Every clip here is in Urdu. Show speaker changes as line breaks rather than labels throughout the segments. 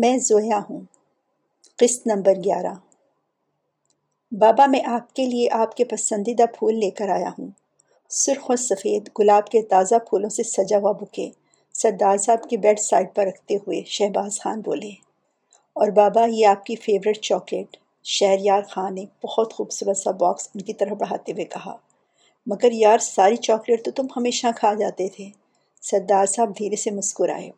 میں زویا ہوں۔ قسط نمبر گیارہ۔ بابا، میں آپ کے لیے آپ کے پسندیدہ پھول لے کر آیا ہوں۔ سرخ و سفید، گلاب کے تازہ پھولوں سے سجا ہوا بکے سردار صاحب کے بیڈ سائڈ پر رکھتے ہوئے شہباز خان بولے، اور بابا، یہ آپ کی فیوریٹ چاکلیٹ شہر یار خان نے بہت خوبصورت سا باکس ان کی طرف بڑھاتے ہوئے کہا، مگر یار، ساری چاکلیٹ تو تم ہمیشہ کھا جاتے تھے۔ سردار صاحب دھیرے سے مسکرائے۔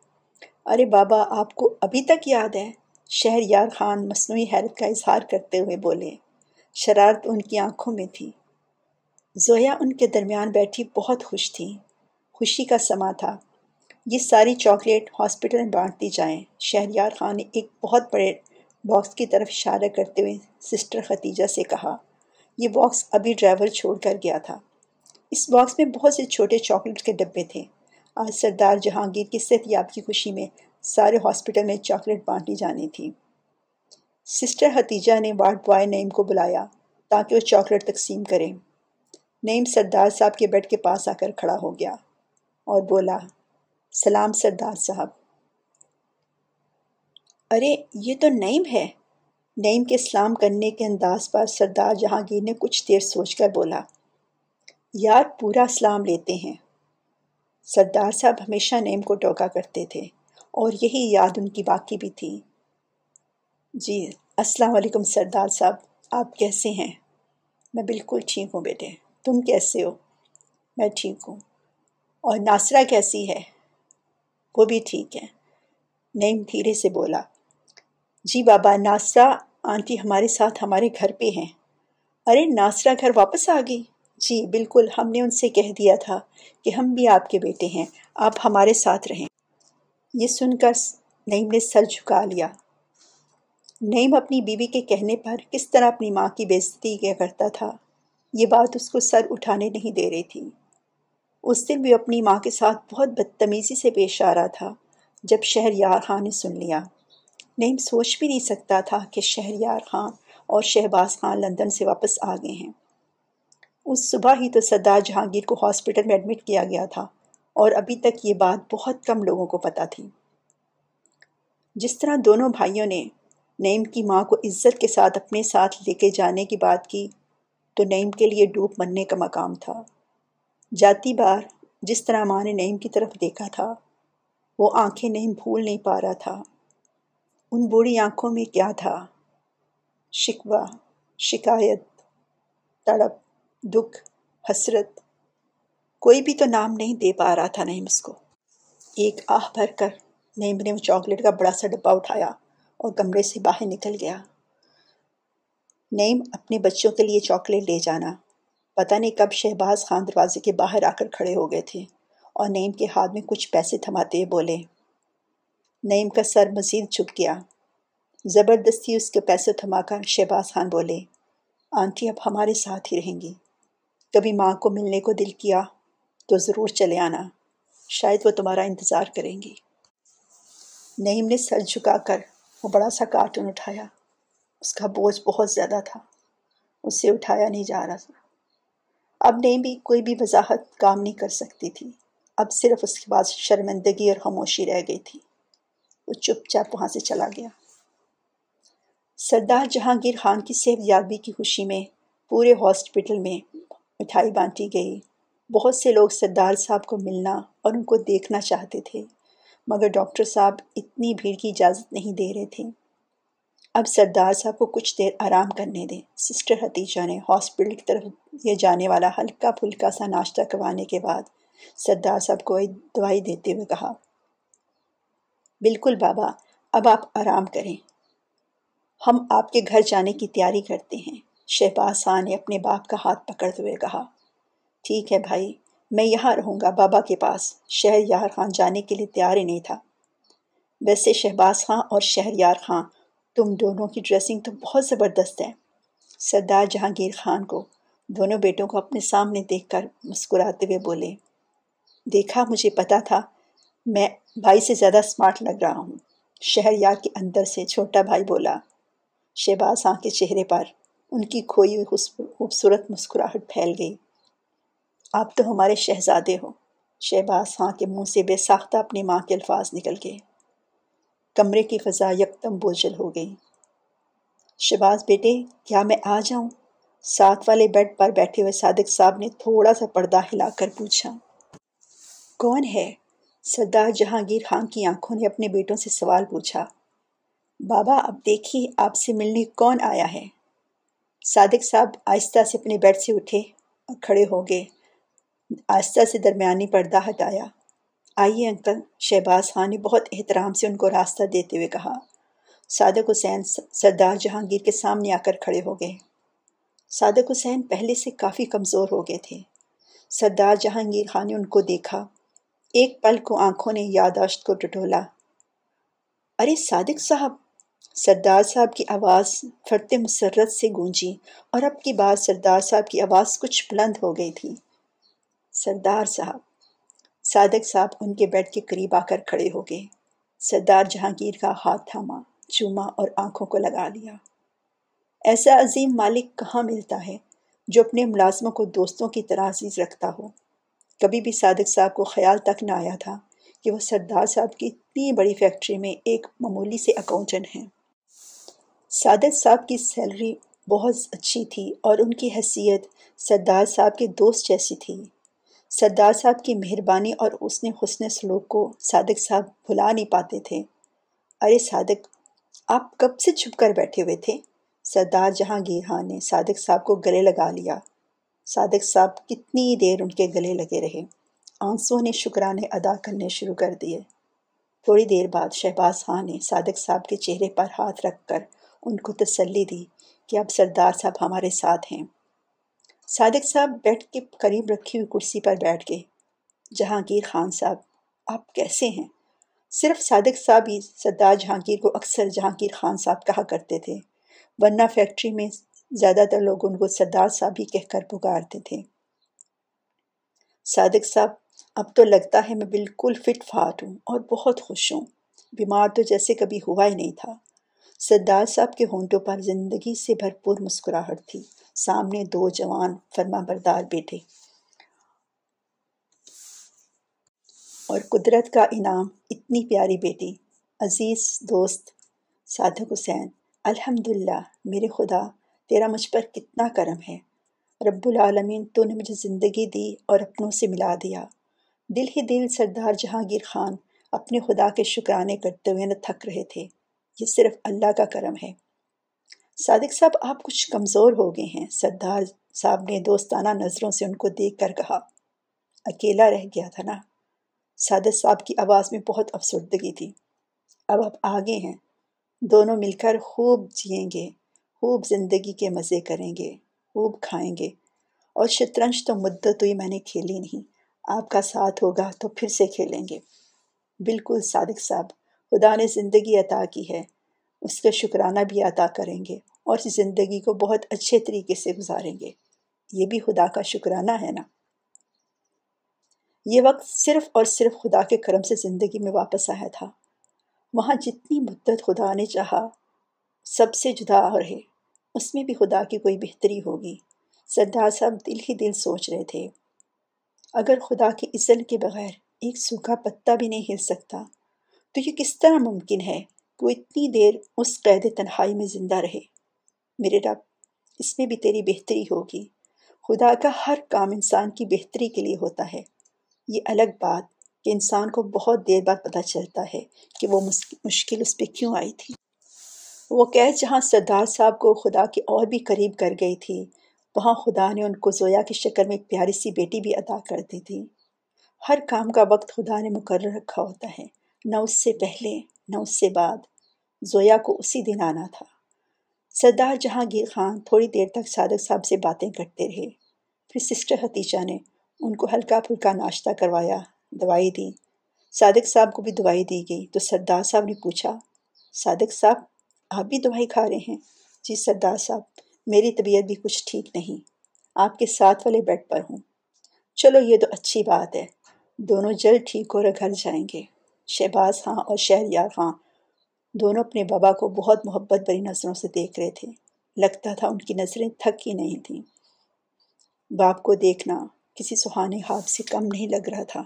ارے بابا، آپ کو ابھی تک یاد ہے؟ شہر یار خان مصنوعی حیرت کا اظہار کرتے ہوئے بولے، شرارت ان کی آنکھوں میں تھی۔ زویا ان کے درمیان بیٹھی بہت خوش تھی۔ خوشی کا سما تھا۔ یہ ساری چاکلیٹ ہاسپٹل میں بانٹتی جائیں۔ شہریار خان نے ایک بہت بڑے باکس کی طرف اشارہ کرتے ہوئے سسٹر ختیجہ سے کہا، یہ باکس ابھی ڈرائیور چھوڑ کر گیا تھا۔ اس باکس میں بہت سے چھوٹے چاکلیٹ کے ڈبے تھے۔ آج سردار جہانگیر کی صحت یاب کی خوشی میں سارے ہاسپٹل میں چاکلیٹ بانٹی جانی تھی۔ سسٹر حتیجہ نے وارڈ بوائے نعیم کو بلایا تاکہ وہ چاکلیٹ تقسیم کرے۔ نعیم سردار صاحب کے بیڈ کے پاس آ کر کھڑا ہو گیا اور بولا، سلام سردار صاحب۔ ارے، یہ تو نعیم ہے۔ نعیم کے سلام کرنے کے انداز پر سردار جہانگیر نے کچھ دیر سوچ کر بولا، یار، پورا سلام لیتے ہیں۔ سردار صاحب ہمیشہ نیم کو ٹوکا کرتے تھے اور یہی یاد ان کی باقی بھی تھی۔ جی السلام علیکم سردار صاحب، آپ کیسے ہیں؟ میں بالکل ٹھیک ہوں بیٹے۔ تم کیسے ہو؟ میں ٹھیک ہوں۔ اور ناصرہ کیسی ہے؟ وہ بھی ٹھیک ہے۔ نیم دھیرے سے بولا جی بابا، ناصرہ آنٹی ہمارے ساتھ ہمارے گھر پہ ہیں۔ ارے، ناصرہ گھر واپس آ گئی؟ جی بالکل، ہم نے ان سے کہہ دیا تھا کہ ہم بھی آپ کے بیٹے ہیں، آپ ہمارے ساتھ رہیں۔ یہ سن کر نعیم نے سر جھکا لیا۔ نعیم اپنی بیوی کے کہنے پر کس طرح اپنی ماں کی بےزتی کیا کرتا تھا، یہ بات اس کو سر اٹھانے نہیں دے رہی تھی۔ اس دن بھی اپنی ماں کے ساتھ بہت بدتمیزی سے پیش آ رہا تھا، جب شہر یار خان نے سن لیا۔ نعیم سوچ بھی نہیں سکتا تھا کہ شہر یار خان اور شہباز خان لندن سے واپس آ گئے ہیں۔ اس صبح ہی تو سردار جہانگیر کو ہاسپٹل میں ایڈمٹ کیا گیا تھا اور ابھی تک یہ بات بہت کم لوگوں کو پتہ تھی۔ جس طرح دونوں بھائیوں نے نعیم کی ماں کو عزت کے ساتھ اپنے ساتھ لے کے جانے کی بات کی، تو نعیم کے لیے ڈوب مرنے کا مقام تھا۔ جاتی بار جس طرح ماں نے نعیم کی طرف دیکھا تھا، وہ آنکھیں نعیم بھول نہیں پا رہا تھا۔ ان بوڑھی آنکھوں میں کیا تھا؟ شکوہ، شکایت، تڑپ۔ دکھ، حسرت، کوئی بھی تو نام نہیں دے پا رہا تھا نعیم اس کو۔ ایک آہ بھر کر نعیم نے وہ چاکلیٹ کا بڑا سا ڈبہ اٹھایا اور کمرے سے باہر نکل گیا۔ نعیم اپنے بچوں کے لیے چاکلیٹ لے جانا۔ پتہ نہیں کب شہباز خان دروازے کے باہر آ کر کھڑے ہو گئے تھے اور نعیم کے ہاتھ میں کچھ پیسے تھماتے ہوئے بولے، نعیم کا سر مزید جھک گیا۔ زبردستی اس کے پیسے تھما کر شہباز خان بولے، آنٹی اب ہمارے ساتھ ہی رہیں گی۔ کبھی ماں کو ملنے کو دل کیا تو ضرور چلے آنا۔ شاید وہ تمہارا انتظار کریں گی۔ نعیم نے سر جھکا کر وہ بڑا سا کارٹون اٹھایا۔ اس کا بوجھ بہت زیادہ تھا۔ اس سے اٹھایا نہیں جا رہا تھا۔ اب نعیم بھی کوئی بھی وضاحت کام نہیں کر سکتی تھی۔ اب صرف اس کے بعد شرمندگی اور خاموشی رہ گئی تھی۔ وہ چپ چاپ وہاں سے چلا گیا۔ سردار جہانگیر خان کی صحت یابی کی خوشی میں پورے ہاسپٹل میں مٹھائی بانٹی گئی۔ بہت سے لوگ سردار صاحب کو ملنا اور ان کو دیکھنا چاہتے تھے، مگر ڈاکٹر صاحب اتنی بھیڑ کی اجازت نہیں دے رہے تھے۔ اب سردار صاحب کو کچھ دیر آرام کرنے دیں۔ سسٹر حتیجہ نے ہاسپٹل کی طرف یہ جانے والا ہلکا پھلکا سا ناشتہ کروانے کے بعد سردار صاحب کو ایک دوائی دیتے ہوئے کہا، بالکل بابا، اب آپ آرام کریں۔ ہم آپ کے گھر جانے کی تیاری کرتے ہیں۔ شہباز خان نے اپنے باپ کا ہاتھ پکڑتے ہوئے کہا، ٹھیک ہے بھائی، میں یہاں رہوں گا بابا کے پاس، شہر یار خان جانے کے لیے تیار ہی نہیں تھا۔ ویسے شہباز خان اور شہر یار خان، تم دونوں کی ڈریسنگ تو بہت زبردست ہے سردار جہانگیر خان کو دونوں بیٹوں کو اپنے سامنے دیکھ کر مسکراتے ہوئے بولے، دیکھا، مجھے پتا تھا، میں بھائی سے زیادہ اسمارٹ لگ رہا ہوں۔ شہر یار کے اندر سے چھوٹا بھائی بولا، شہباز خان کے چہرے پر ان کی کھوئی ہوئی خوبصورت مسکراہٹ پھیل گئی۔ آپ تو ہمارے شہزادے ہو۔ شہباز خاں کے منہ سے بے ساختہ اپنی ماں کے الفاظ نکل گئے۔ کمرے کی فضا یکدم بوجھل ہو گئی۔ شباز بیٹے، کیا میں آ جاؤں؟ ساتھ والے بیڈ پر بیٹھے ہوئے صادق صاحب نے تھوڑا سا پردہ ہلا کر پوچھا۔ کون ہے؟ سردار جہانگیر خان کی آنکھوں نے اپنے بیٹوں سے سوال پوچھا۔ بابا، اب دیکھیے، آپ سے ملنے کون آیا ہے؟ صادق صاحب، آہستہ سے اپنے بیڈ سے اٹھے اور کھڑے ہو گئے۔ آہستہ سے درمیانی پردہ ہٹایا۔ آئیے انکل، شہباز خان نے بہت احترام سے ان کو راستہ دیتے ہوئے کہا۔ صادق حسین، سردار جہانگیر کے سامنے آ کر کھڑے ہو گئے۔ صادق حسین پہلے سے کافی کمزور ہو گئے تھے۔ سردار جہانگیر خان نے ان کو دیکھا۔ ایک پل کو آنکھوں نے یاداشت کو ٹٹولا۔ ارے صادق صاحب سردار صاحب کی آواز فرتے مسرت سے گونجی اور اب کی بات سردار صاحب کی آواز کچھ بلند ہو گئی تھی۔ سردار صاحب، صادق صاحب ان کے بیڈ کے قریب آ کر کھڑے ہو گئے۔ سردار جہانگیر کا ہاتھ تھاما، چوما اور آنکھوں کو لگا لیا۔ ایسا عظیم مالک کہاں ملتا ہے جو اپنے ملازموں کو دوستوں کی طرح عزیز رکھتا ہو؟ کبھی بھی صادق صاحب کو خیال تک نہ آیا تھا۔ کہ وہ سردار صاحب کی اتنی بڑی فیکٹری میں ایک معمولی سے اکاؤنٹنٹ ہیں۔ صادق صاحب کی سیلری بہت اچھی تھی اور ان کی حیثیت سردار صاحب کے دوست جیسی تھی۔ سردار صاحب کی مہربانی اور اس نے حسن سلوک کو صادق صاحب بھلا نہیں پاتے تھے۔ ارے صادق آپ کب سے چھپ کر بیٹھے ہوئے تھے؟ سردار جہانگیر خان ہاں نے صادق صاحب کو گلے لگا لیا۔ صادق صاحب کتنی دیر ان کے گلے لگے رہے۔ آنسوں نے شکرانے ادا کرنے شروع کر دیے۔ تھوڑی دیر بعد شہباز خان نے صادق صاحب کے چہرے پر ہاتھ رکھ کر ان کو تسلی دی کہ اب سردار صاحب ہمارے ساتھ ہیں۔ صادق صاحب بیٹھ کے قریب رکھی ہوئی کرسی پر بیٹھ گئے۔ جہانگیر خان صاحب، آپ کیسے ہیں؟ صرف صادق صاحب ہی سردار جہانگیر کو اکثر جہانگیر خان صاحب کہا کرتے تھے، ورنہ فیکٹری میں زیادہ تر لوگ ان کو سردار صاحب ہی کہہ کر پکارتے تھے۔ صادق صاحب اب تو لگتا ہے میں بالکل فٹ فاٹ ہوں اور بہت خوش ہوں۔ بیمار تو جیسے کبھی ہوا ہی نہیں تھا۔ سردار صاحب کے ہونٹوں پر زندگی سے بھرپور مسکراہٹ تھی۔ سامنے دو جوان فرما بردار بیٹے اور قدرت کا انعام، اتنی پیاری بیٹی۔ عزیز دوست، صادق حسین، الحمدللہ، میرے خدا، تیرا مجھ پر کتنا کرم ہے۔ رب العالمین تو نے مجھے زندگی دی اور اپنوں سے ملا دیا۔ دل ہی دل سردار جہانگیر خان اپنے خدا کے شکرانے کرتے ہوئے نہ تھک رہے تھے۔ یہ صرف اللہ کا کرم ہے۔ صادق صاحب، آپ کچھ کمزور ہو گئے ہیں۔ سردار صاحب نے دوستانہ نظروں سے ان کو دیکھ کر کہا، اکیلا رہ گیا تھا نا؟ صادق صاحب کی آواز میں بہت افسردگی تھی۔ اب آپ آگے ہیں۔ دونوں مل کر خوب جئیں گے، خوب زندگی کے مزے کریں گے، خوب کھائیں گے۔ اور شطرنج تو مدت ہوئی میں نے کھیلی نہیں۔ آپ کا ساتھ ہوگا تو پھر سے کھیلیں گے۔ بالکل صادق صاحب، خدا نے زندگی عطا کی ہے، اس کا شکرانہ بھی عطا کریں گے اور اس زندگی کو بہت اچھے طریقے سے گزاریں گے۔ یہ بھی خدا کا شکرانہ ہے نا۔ یہ وقت صرف اور صرف خدا کے کرم سے زندگی میں واپس آیا تھا۔ وہاں جتنی مدت خدا نے چاہا، سب سے جدا رہے اس میں بھی خدا کی کوئی بہتری ہوگی۔ سردار صاحب دل ہی دل سوچ رہے تھے۔ اگر خدا کے عزل کے بغیر ایک سوکھا پتا بھی نہیں ہل سکتا، تو یہ کس طرح ممکن ہے کہ وہ اتنی دیر اس قید تنہائی میں زندہ رہے؟ میرے رب، اس میں بھی تیری بہتری ہوگی۔ خدا کا ہر کام انسان کی بہتری کے لیے ہوتا ہے۔ یہ الگ بات کہ انسان کو بہت دیر بعد پتہ چلتا ہے کہ وہ مشکل اس پہ کیوں آئی تھی۔ وہ قید جہاں سردار صاحب کو خدا کے اور بھی قریب کر گئی تھی وہاں خدا نے ان کو زویا کی شکل میں ایک پیاری سی بیٹی بھی ادا کر دی تھی۔ ہر کام کا وقت خدا نے مقرر رکھا ہوتا ہے۔ نہ اس سے پہلے، نہ اس سے بعد۔ زویا کو اسی دن آنا تھا۔ سردار جہانگیر خان تھوڑی دیر تک صادق صاحب سے باتیں کرتے رہے۔ پھر سسٹر حتیجہ نے ان کو ہلکا پھلکا ناشتہ کروایا، دوائی دی۔ صادق صاحب کو بھی دوائی دی گئی۔ تو سردار صاحب نے پوچھا، صادق صاحب، آپ بھی دوائی کھا رہے ہیں؟ جی سردار صاحب۔ میری طبیعت بھی کچھ ٹھیک نہیں۔ آپ کے ساتھ والے بیڈ پر ہوں۔ چلو یہ تو اچھی بات ہے۔ دونوں جلد ٹھیک ہو رہے گھر جائیں گے۔ شہباز خاں اور شہریار خاں دونوں اپنے بابا کو بہت محبت بری نظروں سے دیکھ رہے تھے۔ لگتا تھا ان کی نظریں تھک ہی نہیں تھیں۔ باپ کو دیکھنا کسی سہانے ہاتھ سے کم نہیں لگ رہا تھا۔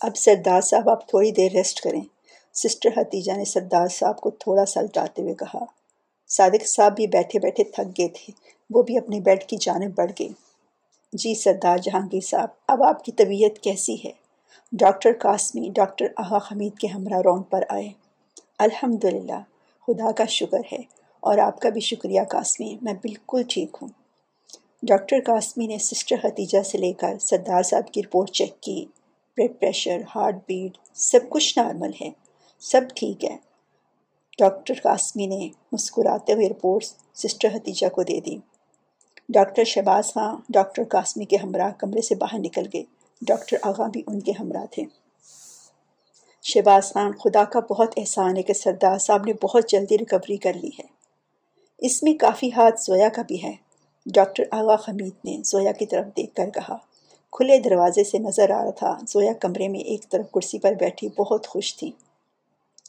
اب سردار صاحب، آپ تھوڑی دیر ریسٹ کریں۔ سسٹر حتیجہ نے سردار صاحب کو تھوڑا سا الٹاتے ہوئے کہا۔ صادق صاحب بھی بیٹھے بیٹھے تھک گئے تھے۔ وہ بھی اپنے بیڈ کی جانب بڑھ گئے۔ جی سردار جہانگیر صاحب، اب آپ کی طبیعت کیسی ہے؟ ڈاکٹر قاسمی، ڈاکٹر آغا حمید کے ہمراہ رون پر آئے۔ الحمدللہ، خدا کا شکر ہے۔ اور آپ کا بھی شکریہ قاسمی، میں بالکل ٹھیک ہوں۔ ڈاکٹر قاسمی نے سسٹر حتیجہ سے لے کر سردار صاحب کی رپورٹ چیک کی۔ بلڈ پریشر، ہارٹ بیٹ، سب کچھ نارمل ہے۔ سب ٹھیک ہے۔ ڈاکٹر قاسمی نے مسکراتے ہوئے رپورٹس سسٹر حتیجہ کو دے دی۔ ڈاکٹر شہباز خان ڈاکٹر قاسمی کے ہمراہ کمرے سے باہر نکل گئے۔ ڈاکٹر آغا بھی ان کے ہمراہ تھے۔ شہباز خان، خدا کا بہت احسان ہے کہ سردار صاحب نے بہت جلدی ریکوری کر لی ہے۔ اس میں کافی ہاتھ زویا کا بھی ہے۔ ڈاکٹر آغا خمید نے زویا کی طرف دیکھ کر کہا، کھلے دروازے سے نظر آ رہا تھا۔ زویا کمرے میں ایک طرف کرسی پر بیٹھی، بہت خوش تھی۔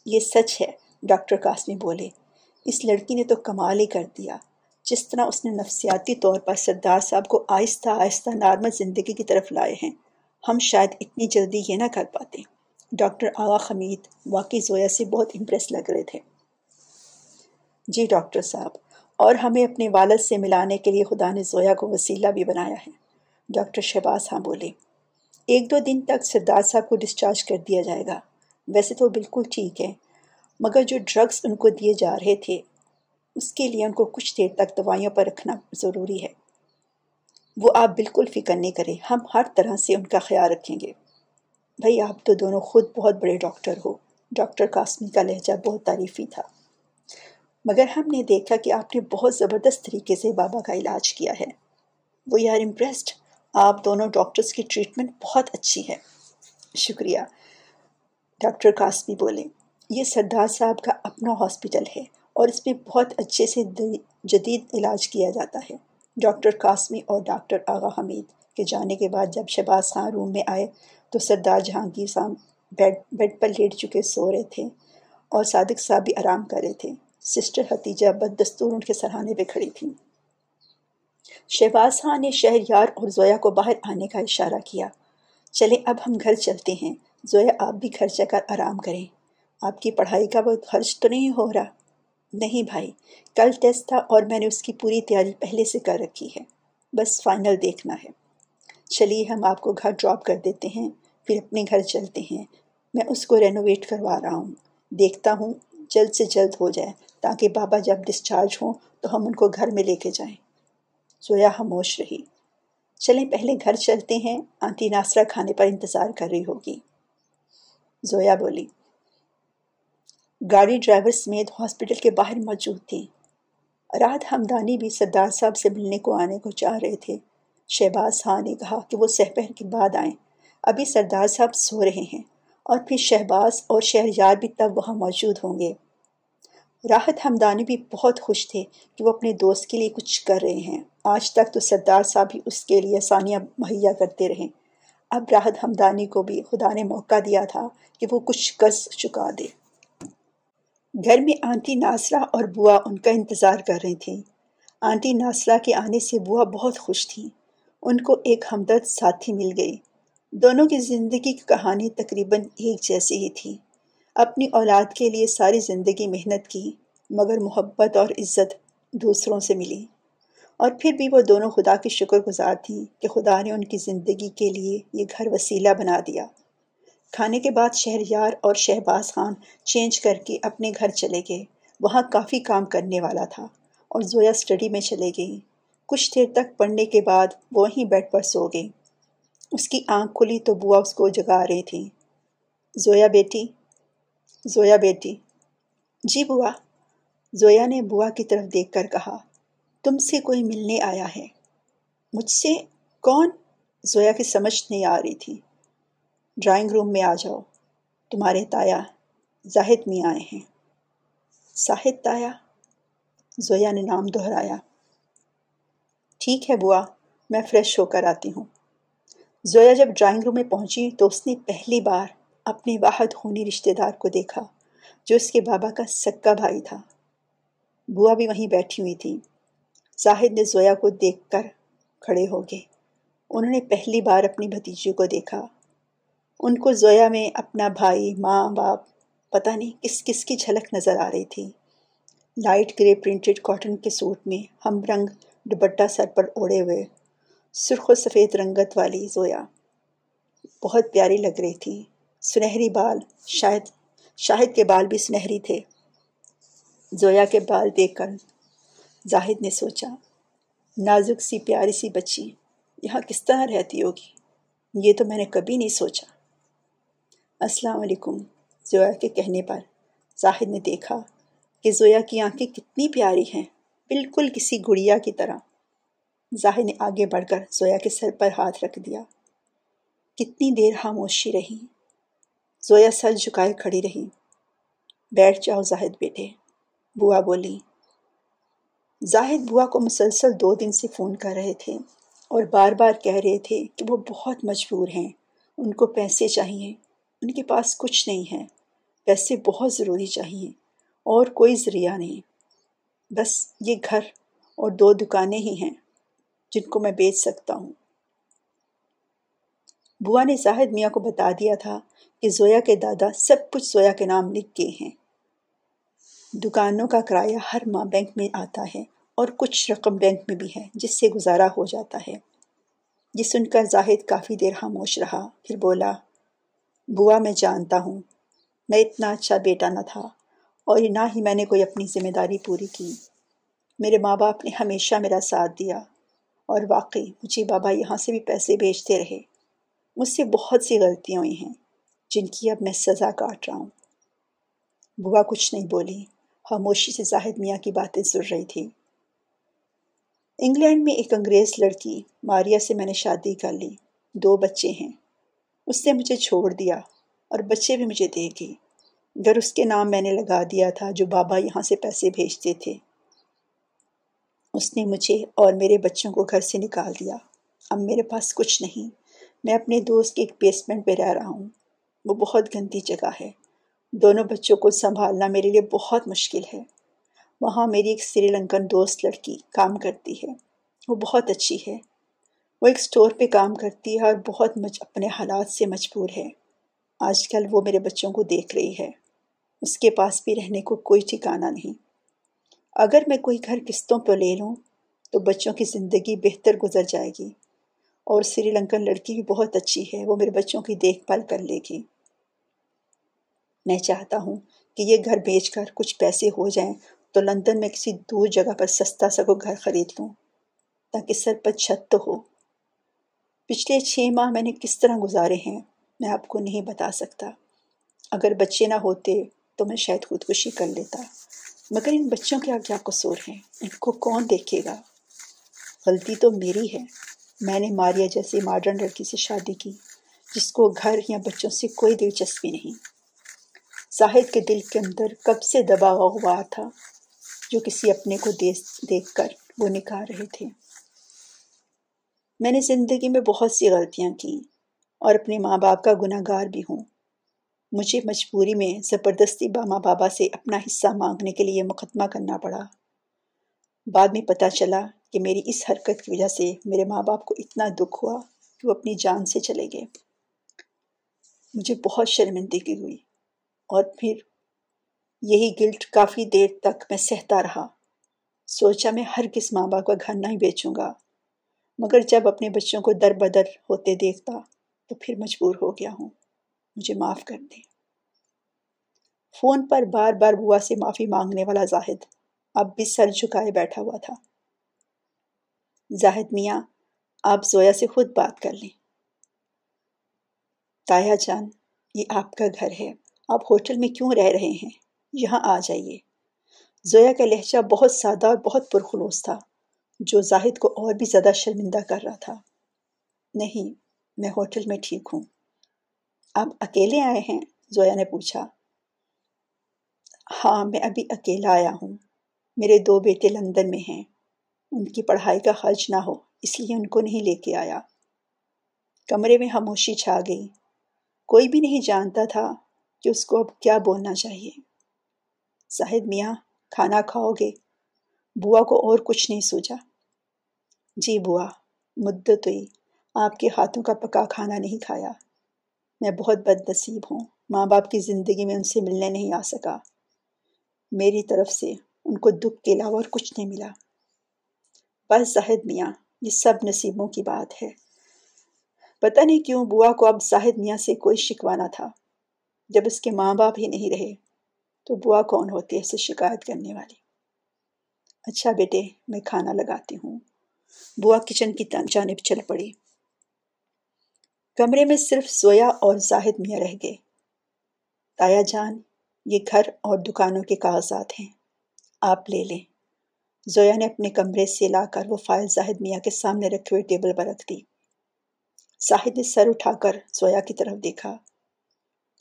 یہ سچ ہے۔ ڈاکٹر قاسمی بولے، اس لڑکی نے تو کمال ہی کر دیا۔ جس طرح اس نے نفسیاتی طور پر سردار صاحب کو آہستہ آہستہ نارمل زندگی کی طرف لائے ہیں، ہم شاید اتنی جلدی یہ نہ کر پاتے۔ ڈاکٹر آغا خمید واقعی زویا سے بہت امپریس لگ رہے تھے۔ جی ڈاکٹر صاحب، اور ہمیں اپنے والد سے ملانے کے لیے خدا نے زویا کو وسیلہ بھی بنایا ہے۔ ڈاکٹر شہباز ہاں بولے، ایک دو دن تک سردار صاحب کو ڈسچارج کر دیا جائے گا۔ ویسے تو بالکل ٹھیک ہے مگر جو ڈرگس ان کو دیے جا رہے تھے، اس کے لیے ان کو کچھ دیر تک دوائیوں پر رکھنا ضروری ہے۔ وہ آپ بالکل فکر نہیں کریں، ہم ہر طرح سے ان کا خیال رکھیں گے۔ بھائی، آپ تو دونوں خود بہت بڑے ڈاکٹر ہو۔ ڈاکٹر قاسمی کا لہجہ بہت تعریفی تھا۔ مگر ہم نے دیکھا کہ آپ نے بہت زبردست طریقے سے بابا کا علاج کیا ہے۔ وہ آر امپریسڈ آپ دونوں ڈاکٹرز کی ٹریٹمنٹ بہت اچھی ہے۔ شکریہ۔ ڈاکٹر قاسمی بولے یہ سردار صاحب کا اپنا ہاسپٹل ہے اور اس میں بہت اچھے سے جدید علاج کیا جاتا ہے۔ ڈاکٹر قاسمی اور ڈاکٹر آغا حمید کے جانے کے بعد جب شہباز خان روم میں آئے تو سردار جہانگیر صاحب بیڈ بیڈ پر لیٹ چکے سو رہے تھے اور صادق صاحب بھی آرام کر رہے تھے۔ سسٹر حتیجہ بد دستور ان کے سرحانے پہ کھڑی تھیں۔ شہباز خان نے شہر یار اور زویا کو باہر آنے کا اشارہ کیا۔ چلیں اب ہم گھر چلتے ہیں۔ زویا آپ بھی گھر جا کر آرام کریں۔ آپ کی پڑھائی کا بہت خرچ تو نہیں ہو رہا۔ نہیں بھائی، کل ٹیسٹ تھا اور میں نے اس کی پوری تیاری پہلے سے کر رکھی ہے۔ بس فائنل دیکھنا ہے۔ چلیے، ہم آپ کو گھر ڈراپ کر دیتے ہیں، پھر اپنے گھر چلتے ہیں۔ میں اس کو رینوویٹ کروا رہا ہوں۔ دیکھتا ہوں، جلد سے جلد ہو جائے۔ تاکہ بابا جب ڈسچارج ہوں تو ہم ان کو گھر میں لے کے جائیں۔ زویا خاموش رہی۔ چلیں، پہلے گھر چلتے ہیں۔ آنٹی ناصرہ کھانے پر انتظار کر رہی ہوگی۔ زویا بولی گاڑی ڈرائیور سمیت ہاسپٹل کے باہر موجود تھی رات ہمدانی بھی سردار صاحب سے ملنے کو آنے کو چاہ رہے تھے۔ شہباز خان نے کہا کہ وہ سہپہر کے بعد آئیں۔ ابھی سردار صاحب سو رہے ہیں اور پھر شہباز اور شہریار بھی تب وہاں موجود ہوں گے۔ راحت ہمدانی بھی بہت خوش تھے کہ وہ اپنے دوست کے لیے کچھ کر رہے ہیں۔ آج تک تو سردار صاحب ہی اس کے لیے آسانیاں مہیا کرتے رہیں اب راحت ہمدانی کو بھی خدا نے موقع دیا تھا کہ وہ کچھ قرض چکا دے۔ گھر میں آنٹی ناصرہ اور بوا ان کا انتظار کر رہی تھیں۔ آنٹی ناصرہ کے آنے سے بوا بہت خوش تھیں۔ ان کو ایک ہمدرد ساتھی مل گئی۔ دونوں کی زندگی کی کہانی تقریباً ایک جیسی ہی تھی۔ اپنی اولاد کے لیے ساری زندگی محنت کی، مگر محبت اور عزت دوسروں سے ملی۔ اور پھر بھی وہ دونوں خدا کی شکر گزار تھیں کہ خدا نے ان کی زندگی کے لیے یہ گھر وسیلہ بنا دیا۔ کھانے کے بعد شہریار اور شہباز خان چینج کر کے اپنے گھر چلے گئے۔ وہاں کافی کام کرنے والا تھا اور زویا اسٹڈی میں چلے گئی کچھ دیر تک پڑھنے کے بعد وہ وہیں بیڈ پر سو گئی اس کی آنکھ کھلی تو بوا اس کو جگا رہی تھی زویا بیٹی زویا بیٹی۔ جی بوا۔ زویا نے بوا کی طرف دیکھ کر کہا، تم سے کوئی ملنے آیا ہے؟ مجھ سے؟ کون؟ زویا کی سمجھ نہیں آ رہی تھی۔ ڈرائنگ روم میں آ جاؤ۔ تمہارے تایا زاہد میں آئے ہیں۔ ساہد تایا؟ زویا نے نام دہرایا۔ ٹھیک ہے بوا، میں فریش ہو کر آتی ہوں۔ زویا جب ڈرائنگ روم میں پہنچی تو اس نے پہلی بار اپنے واحد خونی رشتہ دار کو دیکھا، جو اس کے بابا کا سکا بھائی تھا۔ بوا بھی وہیں بیٹھی ہوئی تھی۔ زاہد نے زویا کو دیکھ کر کھڑے ہو گئے۔ انہوں نے پہلی بار اپنی بھتیجی کو دیکھا۔ ان کو زویا میں اپنا بھائی، ماں، باپ، پتہ نہیں کس کس کی جھلک نظر آ رہی تھی۔ لائٹ گرے پرنٹڈ کاٹن کے سوٹ میں ہم رنگ دوپٹہ سر پر اوڑے ہوئے سرخ و سفید رنگت والی زویا۔ بہت پیاری لگ رہی تھی۔ سنہری بال، شاید، شاہد کے بال بھی سنہری تھے۔ زویا کے بال دیکھ کر زاہد نے سوچا، نازک سی پیاری سی بچی، یہاں کس طرح رہتی ہوگی؟ یہ تو میں نے کبھی نہیں سوچا۔ السلام علیکم۔ زویا کے کہنے پر زاہد نے دیکھا کہ زویا کی آنکھیں کتنی پیاری ہیں، بالکل کسی گڑیا کی طرح۔ زاہد نے آگے بڑھ کر زویا کے سر پر ہاتھ رکھ دیا۔ کتنی دیر خاموشی رہی۔ زویا سر جھکائے کھڑی رہی۔ بیٹھ جاؤ زاہد بیٹے، بوا بولی۔ زاہد بوا کو مسلسل دو دن سے فون کر رہے تھے اور بار بار کہہ رہے تھے کہ وہ بہت مجبور ہیں، ان کو پیسے چاہیے۔ ان کے پاس کچھ نہیں ہے۔ پیسے بہت ضروری چاہیے اور کوئی ذریعہ نہیں۔ بس یہ گھر اور دو دکانیں ہی ہیں جن کو میں بیچ سکتا ہوں۔ بوا نے زاہد میاں کو بتا دیا تھا کہ زویا کے دادا سب کچھ زویا کے نام لکھ گئے ہیں۔ دکانوں کا کرایہ ہر ماہ بینک میں آتا ہے اور کچھ رقم بینک میں بھی ہے جس سے گزارا ہو جاتا ہے۔ یہ سن کر زاہد کافی دیر خاموش رہا، پھر بولا بوا میں جانتا ہوں۔ میں اتنا اچھا بیٹا نہ تھا اور نہ ہی میں نے کوئی اپنی ذمہ داری پوری کی۔ میرے ماں باپ نے ہمیشہ میرا ساتھ دیا اور واقعی مجھے بابا یہاں سے بھی پیسے بھیجتے رہے۔ مجھ سے بہت سی غلطیاں ہوئی ہیں جن کی اب میں سزا کاٹ رہا ہوں۔ بوا کچھ نہیں بولی۔ خاموشی سے زاہد میاں کی باتیں سن رہی تھی۔ انگلینڈ میں ایک انگریز لڑکی، ماریا سے میں نے شادی کر لی۔ دو بچے ہیں۔ اس نے مجھے چھوڑ دیا اور بچے بھی مجھے دے گی۔ گھر اس کے نام میں نے لگا دیا تھا جو بابا یہاں سے پیسے بھیجتے تھے۔ اس نے مجھے اور میرے بچوں کو گھر سے نکال دیا۔ اب میرے پاس کچھ نہیں۔ میں اپنے دوست کے ایک بیسمنٹ پہ رہ رہا ہوں۔ وہ بہت گندی جگہ ہے۔ دونوں بچوں کو سنبھالنا میرے لیے بہت مشکل ہے۔ وہاں میری ایک سری لنکن دوست لڑکی کام کرتی ہے۔ وہ بہت اچھی ہے۔ وہ ایک سٹور پہ کام کرتی ہے اور بہت مج، اپنے حالات سے مجبور ہے۔ آج کل وہ میرے بچوں کو دیکھ رہی ہے۔ اس کے پاس بھی رہنے کو کوئی ٹھکانہ نہیں۔ اگر میں کوئی گھر قسطوں پہ لے لوں تو بچوں کی زندگی بہتر گزر جائے گی۔ اور سری لنکن لڑکی بھی بہت اچھی ہے، وہ میرے بچوں کی دیکھ بھال کر لے گی۔ میں چاہتا ہوں کہ یہ گھر بیچ کر کچھ پیسے ہو جائیں تو لندن میں کسی دور جگہ پر سستا سا کوئی گھر خرید لوں، تاکہ سر پر چھت تو ہو۔ پچھلے چھ ماہ میں نے کس طرح گزارے ہیں، میں آپ کو نہیں بتا سکتا۔ اگر بچے نہ ہوتے تو میں شاید خودکشی کر لیتا۔ مگر ان بچوں کے کیا قصور ہیں؟ ان کو کون دیکھے گا؟ غلطی تو میری ہے۔ میں نے ماریا جیسی ماڈرن لڑکی سے شادی کی، جس کو گھر یا بچوں سے کوئی دلچسپی نہیں۔ زاہد کے دل کے اندر کب سے دبا ہوا تھا، جو کسی اپنے کو دیکھ کر وہ نکال رہے تھے۔ میں نے زندگی میں بہت سی غلطیاں کی اور اپنے ماں باپ کا گناہ گار بھی ہوں۔ مجھے مجبوری میں زبردستی ماں بابا سے اپنا حصہ مانگنے کے لیے مقدمہ کرنا پڑا۔ بعد میں پتہ چلا کہ میری اس حرکت کی وجہ سے میرے ماں باپ کو اتنا دکھ ہوا کہ وہ اپنی جان سے چلے گئے۔ مجھے بہت شرمندگی ہوئی اور پھر یہی گلٹ کافی دیر تک میں سہتا رہا۔ سوچا میں ہر کس ماں باپ کا گھر نہیں بیچوں گا۔ مگر جب اپنے بچوں کو در بدر ہوتے دیکھتا تو پھر مجبور ہو گیا ہوں۔ مجھے معاف کر دیں فون پر بار بار بوا سے معافی مانگنے والا زاہد اب بھی سر جھکائے بیٹھا ہوا تھا۔ زاہد میاں، آپ زویا سے خود بات کر لیں۔ تایا جان، یہ آپ کا گھر ہے۔ آپ ہوٹل میں کیوں رہ رہے ہیں؟ یہاں آ جائیے۔ زویا کا لہجہ بہت سادہ اور بہت پرخلوص تھا۔ جو زاہد کو اور بھی زیادہ شرمندہ کر رہا تھا۔ نہیں، میں ہوٹل میں ٹھیک ہوں۔ آپ اکیلے آئے ہیں؟ زویا نے پوچھا۔ ہاں میں ابھی اکیلا آیا ہوں۔ میرے دو بیٹے لندن میں ہیں۔ ان کی پڑھائی کا خرچ نہ ہو، اس لیے ان کو نہیں لے کے آیا۔ کمرے میں خاموشی چھا گئی۔ کوئی بھی نہیں جانتا تھا کہ اس کو اب کیا بولنا چاہیے۔ زاہد میاں، کھانا کھاؤ گے۔ بوا کو اور کچھ نہیں سوچا۔ جی بوا، مدت ہوئی۔ آپ کے ہاتھوں کا پکا کھانا نہیں کھایا۔ میں بہت بد نصیب ہوں۔ ماں باپ کی زندگی میں ان سے ملنے نہیں آ سکا۔ میری طرف سے ان کو دکھ کے علاوہ اور کچھ نہیں ملا۔ بس زاہد میاں، یہ سب نصیبوں کی بات ہے۔ پتہ نہیں کیوں بوا کو اب زاہد میاں سے کوئی شکوانہ تھا۔ جب اس کے ماں باپ ہی نہیں رہے، تو بوا کون ہوتی ہے اسے شکایت کرنے والی؟ اچھا بیٹے، میں کھانا لگاتی ہوں۔ بوا کچن کی جانب چل پڑی۔ کمرے میں صرف زویا اور زاہد میاں رہ گئے۔ تایا جان، یہ گھر اور دکانوں کے کاغذات ہیں۔ آپ لے لیں۔ زویا نے اپنے کمرے سے لا کر وہ فائل زاہد میاں کے سامنے رکھے ہوئے ٹیبل پر رکھ دی۔ زاہد نے سر اٹھا کر زویا کی طرف دیکھا۔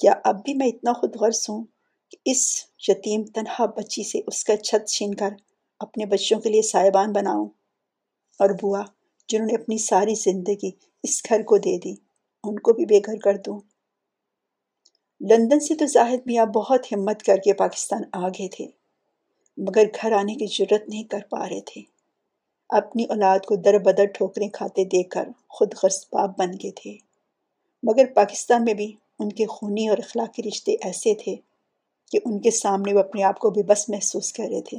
کیا اب بھی میں اتنا خود غرض ہوں کہ اس یتیم تنہا بچی سے اس کا چھت چھین کر اپنے بچوں کے لیے سائبان بناؤں؟ اور بوا جنہوں نے اپنی ساری زندگی اس گھر کو دے دی، ان کو بھی بے گھر کر دوں۔ لندن سے تو زاہد میاں بہت ہمت کر کے پاکستان آ گئے تھے، مگر گھر آنے کی جرت نہیں کر پا رہے تھے۔ اپنی اولاد کو در بدر ٹھوکریں کھاتے دیکھ کر خود باپ بن گئے تھے۔ مگر پاکستان میں بھی ان کے خونی اور اخلاقی رشتے ایسے تھے کہ ان کے سامنے وہ اپنے آپ کو بھی بس محسوس کر رہے تھے۔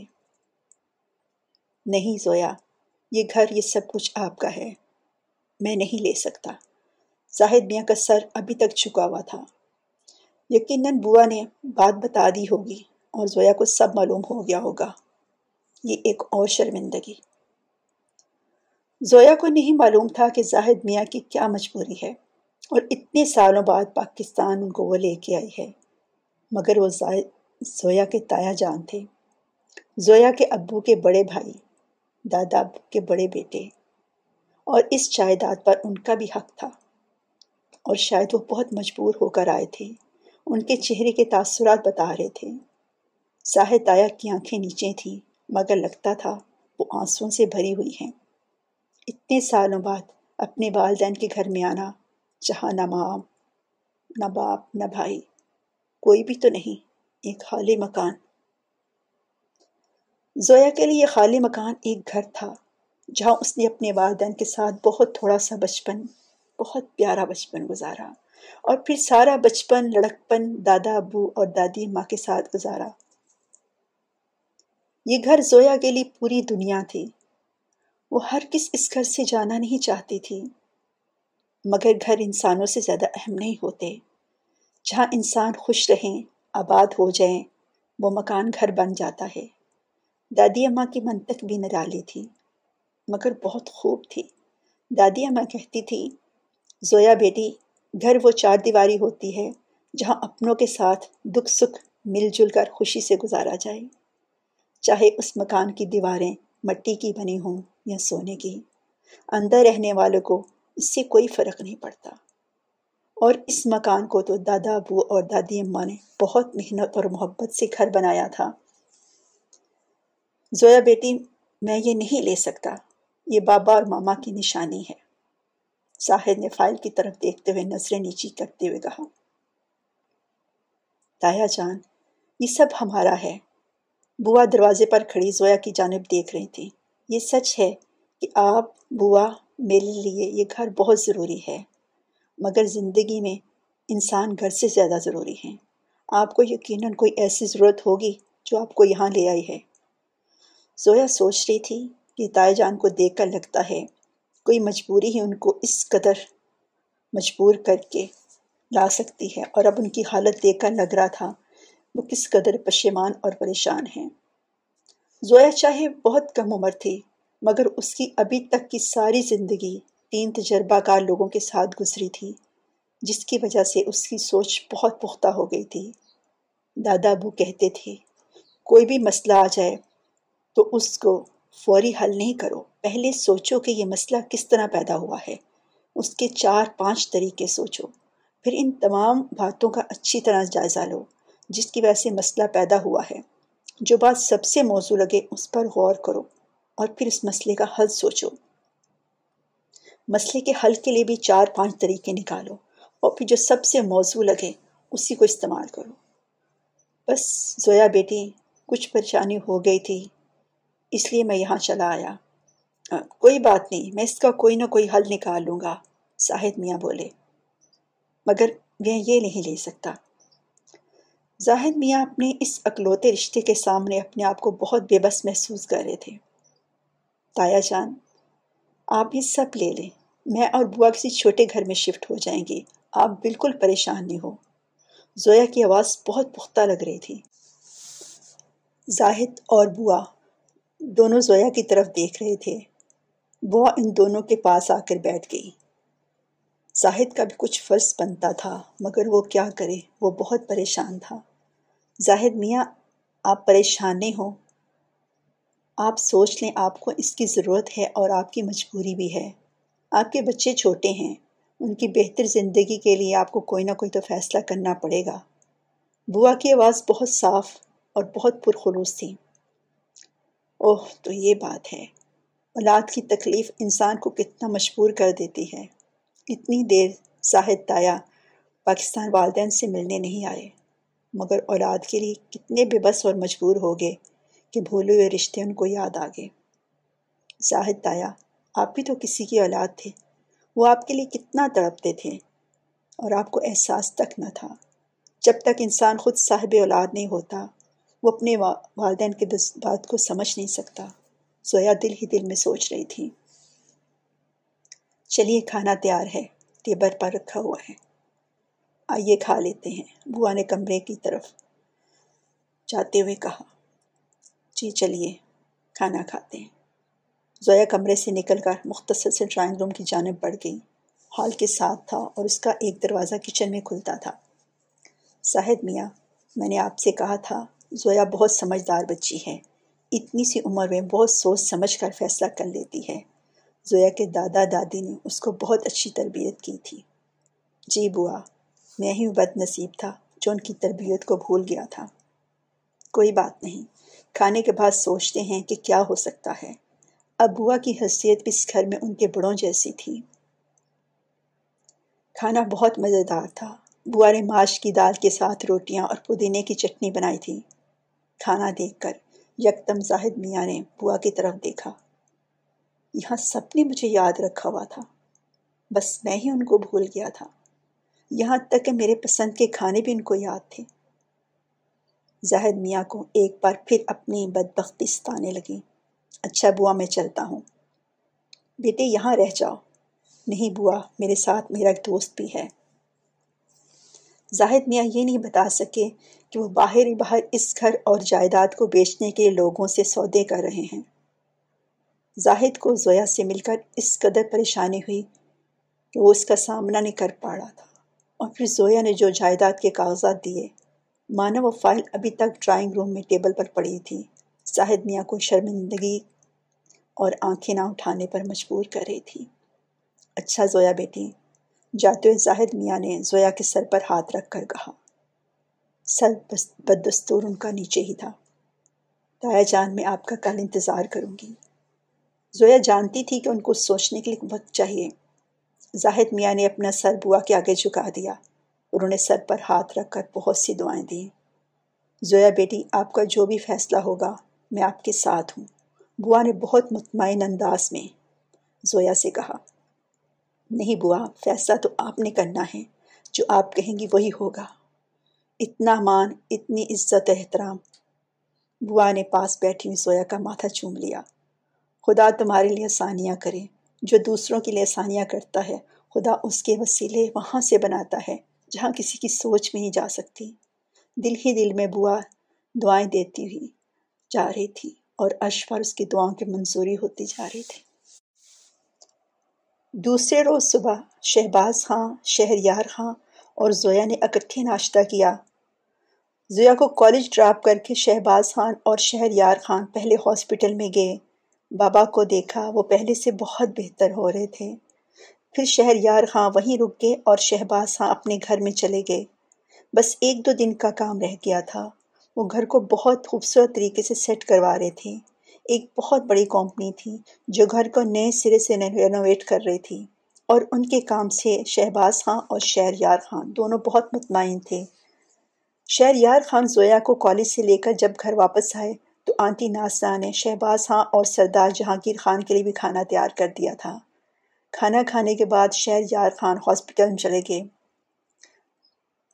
نہیں زویا یہ گھر یہ سب کچھ آپ کا ہے۔ میں نہیں لے سکتا۔ زاہد میاں کا سر ابھی تک چکا ہوا تھا۔ یقیناً بوا نے بات بتا دی ہوگی اور زویا کو سب معلوم ہو گیا ہوگا۔ یہ ایک اور شرمندگی۔ زویا کو نہیں معلوم تھا کہ زاہد میاں کی کیا مجبوری ہے اور اتنے سالوں بعد پاکستان ان کو وہ لے کے آئی ہے۔ مگر وہ زویا کے تایا جان تھے۔ زویا کے ابو کے بڑے بھائی۔ دادا کے بڑے بیٹے، اور اس جائیداد پر ان کا بھی حق تھا۔ اور شاید وہ بہت مجبور ہو کر آئے تھے، ان کے چہرے کے تاثرات بتا رہے تھے۔ ساہد تایا کی آنکھیں نیچے تھیں، مگر لگتا تھا وہ آنسوں سے بھری ہوئی ہیں۔ اتنے سالوں بعد اپنے والدین کے گھر میں آنا، جہاں نہ ماں، نہ باپ، نہ بھائی، کوئی بھی تو نہیں، ایک خالی مکان۔ زویا کے لیے یہ خالی مکان ایک گھر تھا، جہاں اس نے اپنے والدین کے ساتھ بہت تھوڑا سا بچپن، بہت پیارا بچپن گزارا اور پھر سارا بچپن، لڑکپن، دادا، ابو اور دادی، ماں کے ساتھ گزارا۔ یہ گھر زویا کے لیے پوری دنیا تھی۔ وہ ہر کس اس گھر سے جانا نہیں چاہتی تھی، مگر گھر انسانوں سے زیادہ اہم نہیں ہوتے۔ جہاں انسان خوش رہیں، آباد ہو جائیں، وہ مکان گھر بن جاتا ہے۔ دادی اماں کی منطق بھی نرالی تھی، مگر بہت خوب تھی۔ دادی اماں کہتی تھی، زویا بیٹی، گھر وہ چار دیواری ہوتی ہے جہاں اپنوں کے ساتھ دکھ سکھ مل جل کر خوشی سے گزارا جائے۔ چاہے اس مکان کی دیواریں مٹی کی بنی ہوں یا سونے کی، اندر رہنے والوں کو اس سے کوئی فرق نہیں پڑتا۔ اور اس مکان کو تو دادا، ابو اور دادی اماں نے بہت محنت اور محبت سے گھر بنایا تھا۔ زویا بیٹی، میں یہ نہیں لے سکتا۔ یہ بابا اور ماما کی نشانی ہے۔ ساحد نے فائل کی طرف دیکھتے ہوئے نظریں نیچی کرتے ہوئے کہا تایا جان، یہ سب ہمارا ہے۔ بوا دروازے پر کھڑی زویا کی جانب دیکھ رہی تھی۔ یہ سچ ہے کہ آپ، بوا، میرے لیے یہ گھر بہت ضروری ہے۔ مگر زندگی میں انسان گھر سے زیادہ ضروری ہیں۔ آپ کو یقیناً کوئی ایسی ضرورت ہوگی جو آپ کو یہاں لے آئی ہے۔ زویا سوچ رہی تھی کہ تائے جان کو دیکھ کر لگتا ہے کوئی مجبوری ہی ان کو اس قدر مجبور کر کے لا سکتی ہے اور اب ان کی حالت دیکھ کر لگ رہا تھا وہ کس قدر پشیمان اور پریشان ہیں۔ زویا چاہے بہت کم عمر تھی، مگر اس کی ابھی تک کی ساری زندگی تین تجربہ کار لوگوں کے ساتھ گزری تھی، جس کی وجہ سے اس کی سوچ بہت پختہ ہو گئی تھی۔ دادا ابو کہتے تھے، کوئی بھی مسئلہ آ جائے تو اس کو فوری حل نہیں کرو۔ پہلے سوچو کہ یہ مسئلہ کس طرح پیدا ہوا ہے۔ اس کے چار پانچ طریقے سوچو۔ پھر ان تمام باتوں کا اچھی طرح جائزہ لو، جس کی وجہ سے مسئلہ پیدا ہوا ہے۔ جو بات سب سے موضوع لگے، اس پر غور کرو اور پھر اس مسئلے کا حل سوچو۔ مسئلے کے حل کے لیے بھی چار پانچ طریقے نکالو اور پھر جو سب سے موضوع لگے، اسی کو استعمال کرو۔ بس، زویا بیٹی، کچھ پریشانی ہو گئی تھی۔ اس لیے میں یہاں چلا آیا۔ کوئی بات نہیں، میں اس کا کوئی نہ کوئی حل نکال لوں گا شاہد میاں بولے۔ مگر میں یہ نہیں لے سکتا۔ زاہد میاں اپنے اس اکلوتے رشتے کے سامنے اپنے آپ کو بہت بے بس محسوس کر رہے تھے۔ تایا جان، آپ یہ سب لے لیں، میں اور بوا کسی چھوٹے گھر میں شفٹ ہو جائیں گے۔ آپ بالکل پریشان نہیں ہو۔ زویا کی آواز بہت پختہ لگ رہی تھی۔ زاہد اور بوا دونوں زویا کی طرف دیکھ رہے تھے۔ بوا ان دونوں کے پاس آ کر بیٹھ گئی۔ زاہد کا بھی کچھ فرض بنتا تھا، مگر وہ کیا کرے؟ وہ بہت پریشان تھا۔ زاہد، میاں، آپ پریشان نہیں ہو۔ آپ سوچ لیں، آپ کو اس کی ضرورت ہے اور آپ کی مجبوری بھی ہے۔ آپ کے بچے چھوٹے ہیں۔ ان کی بہتر زندگی کے لیے آپ کو کوئی نہ کوئی تو فیصلہ کرنا پڑے گا۔ بوا کی آواز بہت صاف اور بہت پرخلوص تھی۔ اوہ، تو یہ بات ہے۔ اولاد کی تکلیف انسان کو کتنا مجبور کر دیتی ہے۔ اتنی دیر زاہد تایا پاکستان والدین سے ملنے نہیں آئے۔ مگر اولاد کے لیے کتنے بے بس اور مجبور ہو گئے کہ بھولے ہوئے رشتے ان کو یاد آ گئے۔ زاہد تایا آپ بھی تو کسی کی اولاد تھے۔ وہ آپ کے لیے کتنا تڑپتے تھے۔ اور آپ کو احساس تک نہ تھا۔ جب تک انسان خود صاحب اولاد نہیں ہوتا وہ اپنے والدین کے بات کو سمجھ نہیں سکتا۔ زویا دل ہی دل میں سوچ رہی تھی۔ چلیے، کھانا تیار ہے۔ ٹیبل پر رکھا ہوا ہے۔ آئیے کھا لیتے ہیں۔ بوا نے کمرے کی طرف جاتے ہوئے کہا جی چلیے، کھانا کھاتے ہیں۔ زویا کمرے سے نکل کر مختصر سے ڈرائنگ روم کی جانب بڑھ گئی۔ ہال کے ساتھ تھا اور اس کا ایک دروازہ کچن میں کھلتا تھا۔ صاحب میاں، میں نے آپ سے کہا تھا زویا بہت سمجھدار بچی ہے۔ اتنی سی عمر میں بہت سوچ سمجھ کر فیصلہ کر لیتی ہے۔ زویا کے دادا دادی نے اس کو بہت اچھی تربیت کی تھی۔ جی بوا، میں ہی بد نصیب تھا جو ان کی تربیت کو بھول گیا تھا۔ کوئی بات نہیں، کھانے کے بعد سوچتے ہیں کہ کیا ہو سکتا ہے۔ اب بوا کی حیثیت بھی اس گھر میں ان کے بڑوں جیسی تھی۔ کھانا بہت مزیدار تھا۔ بوا نے ماش کی دال کے ساتھ روٹیاں اور پودینے کی چٹنی بنائی تھی۔ کھانا دیکھ کر یکدم زاہد میاں نے بوا کی طرف دیکھا۔ یہاں سب نے مجھے یاد رکھا ہوا تھا۔ بس میں ہی ان کو بھول گیا تھا۔ یہاں تک کہ میرے پسند کے کھانے بھی ان کو یاد تھے۔ زاہد میاں کو ایک بار پھر اپنی بدبختی ستانے لگی۔ اچھا بوا، میں چلتا ہوں۔ بیٹے، یہاں رہ جاؤ۔ نہیں بوا، میرے ساتھ میرا ایک دوست بھی ہے۔ زاہد میاں یہ نہیں بتا سکے کہ وہ باہر ہی باہر اس گھر اور جائیداد کو بیچنے کے لوگوں سے سودے کر رہے ہیں۔ زاہد کو زویا سے مل کر اس قدر پریشانی ہوئی کہ وہ اس کا سامنا نہیں کر پا رہا تھا۔ اور پھر زویا نے جو جائیداد کے کاغذات دیے مانا وہ فائل ابھی تک ڈرائنگ روم میں ٹیبل پر پڑی تھی۔ زاہد میاں کو شرمندگی اور آنکھیں نہ اٹھانے پر مجبور کر رہی تھی۔ اچھا زویا بیٹی جاتے ہوئے زاہد میاں نے زویا کے سر پر ہاتھ رکھ کر کہا، سر بدستور ان کا نیچے ہی تھا۔ تایا جان میں آپ کا کل انتظار کروں گی۔ زویا جانتی تھی کہ ان کو سوچنے کے لیے وقت چاہیے۔ زاہد میاں نے اپنا سر بوا کے آگے جھکا دیا۔ انہوں نے سر پر ہاتھ رکھ کر بہت سی دعائیں دیں۔ زویا، بیٹی، آپ کا جو بھی فیصلہ ہوگا، میں آپ کے ساتھ ہوں۔ بوا نے بہت مطمئن انداز میں زویا سے کہا نہیں بوا، فیصلہ تو آپ نے کرنا ہے۔ جو آپ کہیں گی وہی ہوگا۔ اتنا مان، اتنی عزت احترام۔ بوا نے پاس بیٹھی ہوئی زویا کا ماتھا چوم لیا۔ خدا تمہارے لیے آسانیاں کرے۔ جو دوسروں کے لیے آسانیاں کرتا ہے، خدا اس کے وسیلے وہاں سے بناتا ہے، جہاں کسی کی سوچ میں نہیں جا سکتی۔ دل ہی دل میں بوا دعائیں دیتی ہوئی جا رہی تھی اور اشفار اس کی دعاؤں کی منظوری ہوتی جا رہی تھی۔ دوسرے روز صبح شہباز خاں، شہریار خاں اور زویا نے اکٹھے ناشتہ کیا۔ زویا کو کالج ڈراپ کر کے شہباز خان اور شہریار خان پہلے ہاسپٹل میں گئے۔ بابا کو دیکھا، وہ پہلے سے بہت بہتر ہو رہے تھے۔ پھر شہریار خاں وہیں رک گئے اور شہباز خاں اپنے گھر میں چلے گئے۔ بس ایک دو دن کا کام رہ گیا تھا۔ وہ گھر کو بہت خوبصورت طریقے سے سیٹ کروا رہے تھے۔ ایک بہت بڑی کمپنی تھی، جو گھر کو نئے سرے سے رینوویٹ کر رہی تھی۔ اور ان کے کام سے شہباز خان اور شہر یار خان دونوں بہت مطمئن تھے۔ شہر یار خان زویا کو کالج سے لے کر جب گھر واپس آئے تو آنٹی ناسا نے شہباز خان اور سردار جہانگیر خان کے لیے بھی کھانا تیار کر دیا تھا۔ کھانا کھانے کے بعد شہر یار خان ہاسپٹل میں چلے گئے۔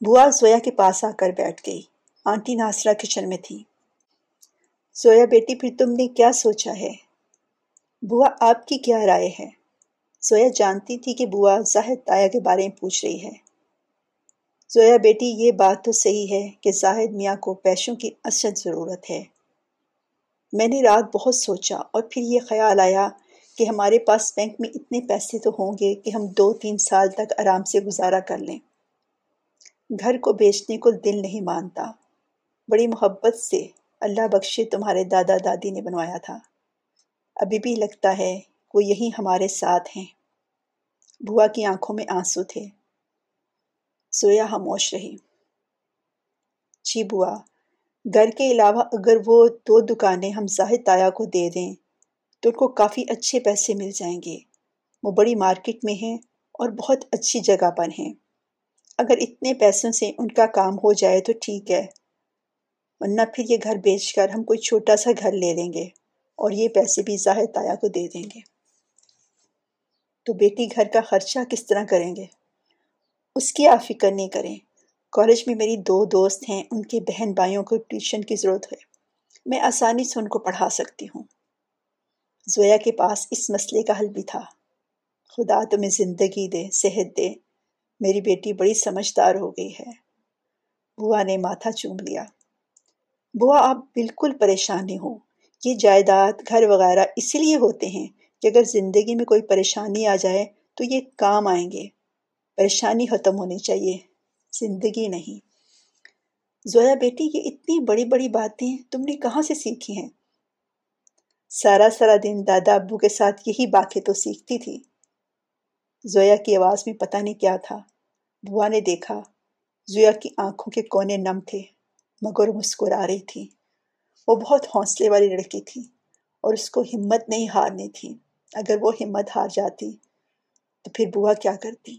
بوا زویا کے پاس آ کر بیٹھ گئی۔ آنٹی ناصرہ کچن میں تھی۔ زویا بیٹی پھر تم نے کیا سوچا ہے؟ بوا آپ کی کیا رائے ہے؟ زویا جانتی تھی کہ بوا زاہد تایا کے بارے میں پوچھ رہی ہے۔ زویا بیٹی یہ بات تو صحیح ہے کہ زاہد میاں کو پیسوں کی اصل ضرورت ہے۔ میں نے رات بہت سوچا اور پھر یہ خیال آیا کہ ہمارے پاس بینک میں اتنے پیسے تو ہوں گے کہ ہم دو تین سال تک آرام سے گزارا کر لیں۔ گھر کو بیچنے کو دل نہیں مانتا۔ بڑی محبت سے اللہ بخشے تمہارے دادا دادی نے بنوایا تھا۔ ابھی بھی لگتا ہے وہ یہی ہمارے ساتھ ہیں۔ بوا کی آنکھوں میں آنسو تھے۔ سویا خاموش رہی۔ جی بوا گھر کے علاوہ اگر وہ دو دکانیں ہم زاہد تایا کو دے دیں، تو ان کو کافی اچھے پیسے مل جائیں گے۔ وہ بڑی مارکیٹ میں ہیں اور بہت اچھی جگہ پر ہیں۔ اگر اتنے پیسوں سے ان کا کام ہو جائے تو ٹھیک ہے۔ ورنہ پھر یہ گھر بیچ کر ہم کوئی چھوٹا سا گھر لے لیں گے اور یہ پیسے بھی زاہد تایا کو دے دیں گے۔ تو بیٹی گھر کا خرچہ کس طرح کریں گے؟ اس کی آپ فکر نہیں کریں۔ کالج میں میری دو دوست ہیں، ان کے بہن بھائیوں کو ٹیوشن کی ضرورت ہے۔ میں آسانی سے ان کو پڑھا سکتی ہوں۔ زویا کے پاس اس مسئلے کا حل بھی تھا۔ خدا تمہیں زندگی دے، صحت دے۔ میری بیٹی بڑی سمجھدار ہو گئی ہے۔ بوا نے ماتھا چوم لیا۔ بوا آپ بالکل پریشان نہیں ہو یہ جائیداد گھر وغیرہ اسی لیے ہوتے ہیں کہ اگر زندگی میں کوئی پریشانی آ جائے تو یہ کام آئیں گے۔ پریشانی ختم ہونی چاہیے، زندگی نہیں۔ زویا بیٹی، یہ اتنی بڑی بڑی باتیں تم نے کہاں سے سیکھی ہیں؟ سارا سارا دن دادا ابو کے ساتھ یہی باتیں تو سیکھتی تھی۔ زویا کی آواز میں پتہ نہیں کیا تھا۔ بوا نے دیکھا، زویا کی آنکھوں کے کونے نم تھے۔ مگر مسکرا رہی تھی۔ وہ بہت حوصلے والی لڑکی تھی اور اس کو ہمت نہیں ہارنی تھی۔ اگر وہ ہمت ہار جاتی تو پھر بوا کیا کرتی؟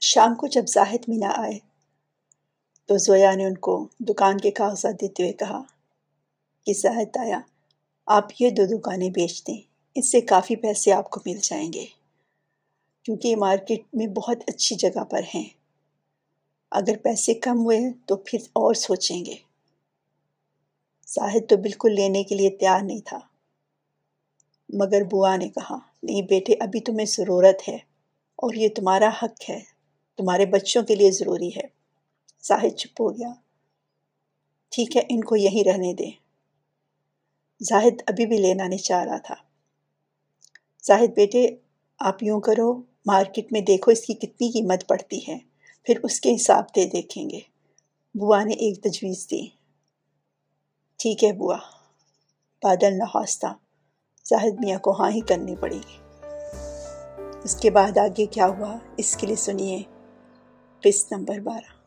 شام کو جب زاہد مینا آئے تو زویا نے ان کو دکان کے کاغذات دیتے ہوئے کہا کہ زاہد آیا آپ یہ دو دکانیں بیچ دیں، اس سے کافی پیسے آپ کو مل جائیں گے۔ کیونکہ یہ مارکیٹ میں بہت اچھی جگہ پر ہیں۔ اگر پیسے کم ہوئے تو پھر اور سوچیں گے۔ زاہد تو بالکل لینے کے لیے تیار نہیں تھا۔ مگر بوا نے کہا، نہیں بیٹے، ابھی تمہیں ضرورت ہے اور یہ تمہارا حق ہے۔ تمہارے بچوں کے لیے ضروری ہے زاہد چپ ہو گیا۔ ٹھیک ہے، ان کو یہیں رہنے دیں۔ زاہد ابھی بھی لینا نہیں چاہ رہا تھا۔ زاہد بیٹے، آپ یوں کرو۔ مارکیٹ میں دیکھو اس کی کتنی قیمت پڑتی ہے۔ پھر اس کے حساب سے دیکھیں گے۔ بوا نے ایک تجویز دی۔ ٹھیک ہے بوا۔ بادل نہ زاہد میاں کو ہاں ہی کرنی پڑے گی اس کے بعد آگے کیا ہوا؟ اس کے لیے سنیے۔ قسط نمبر بارہ۔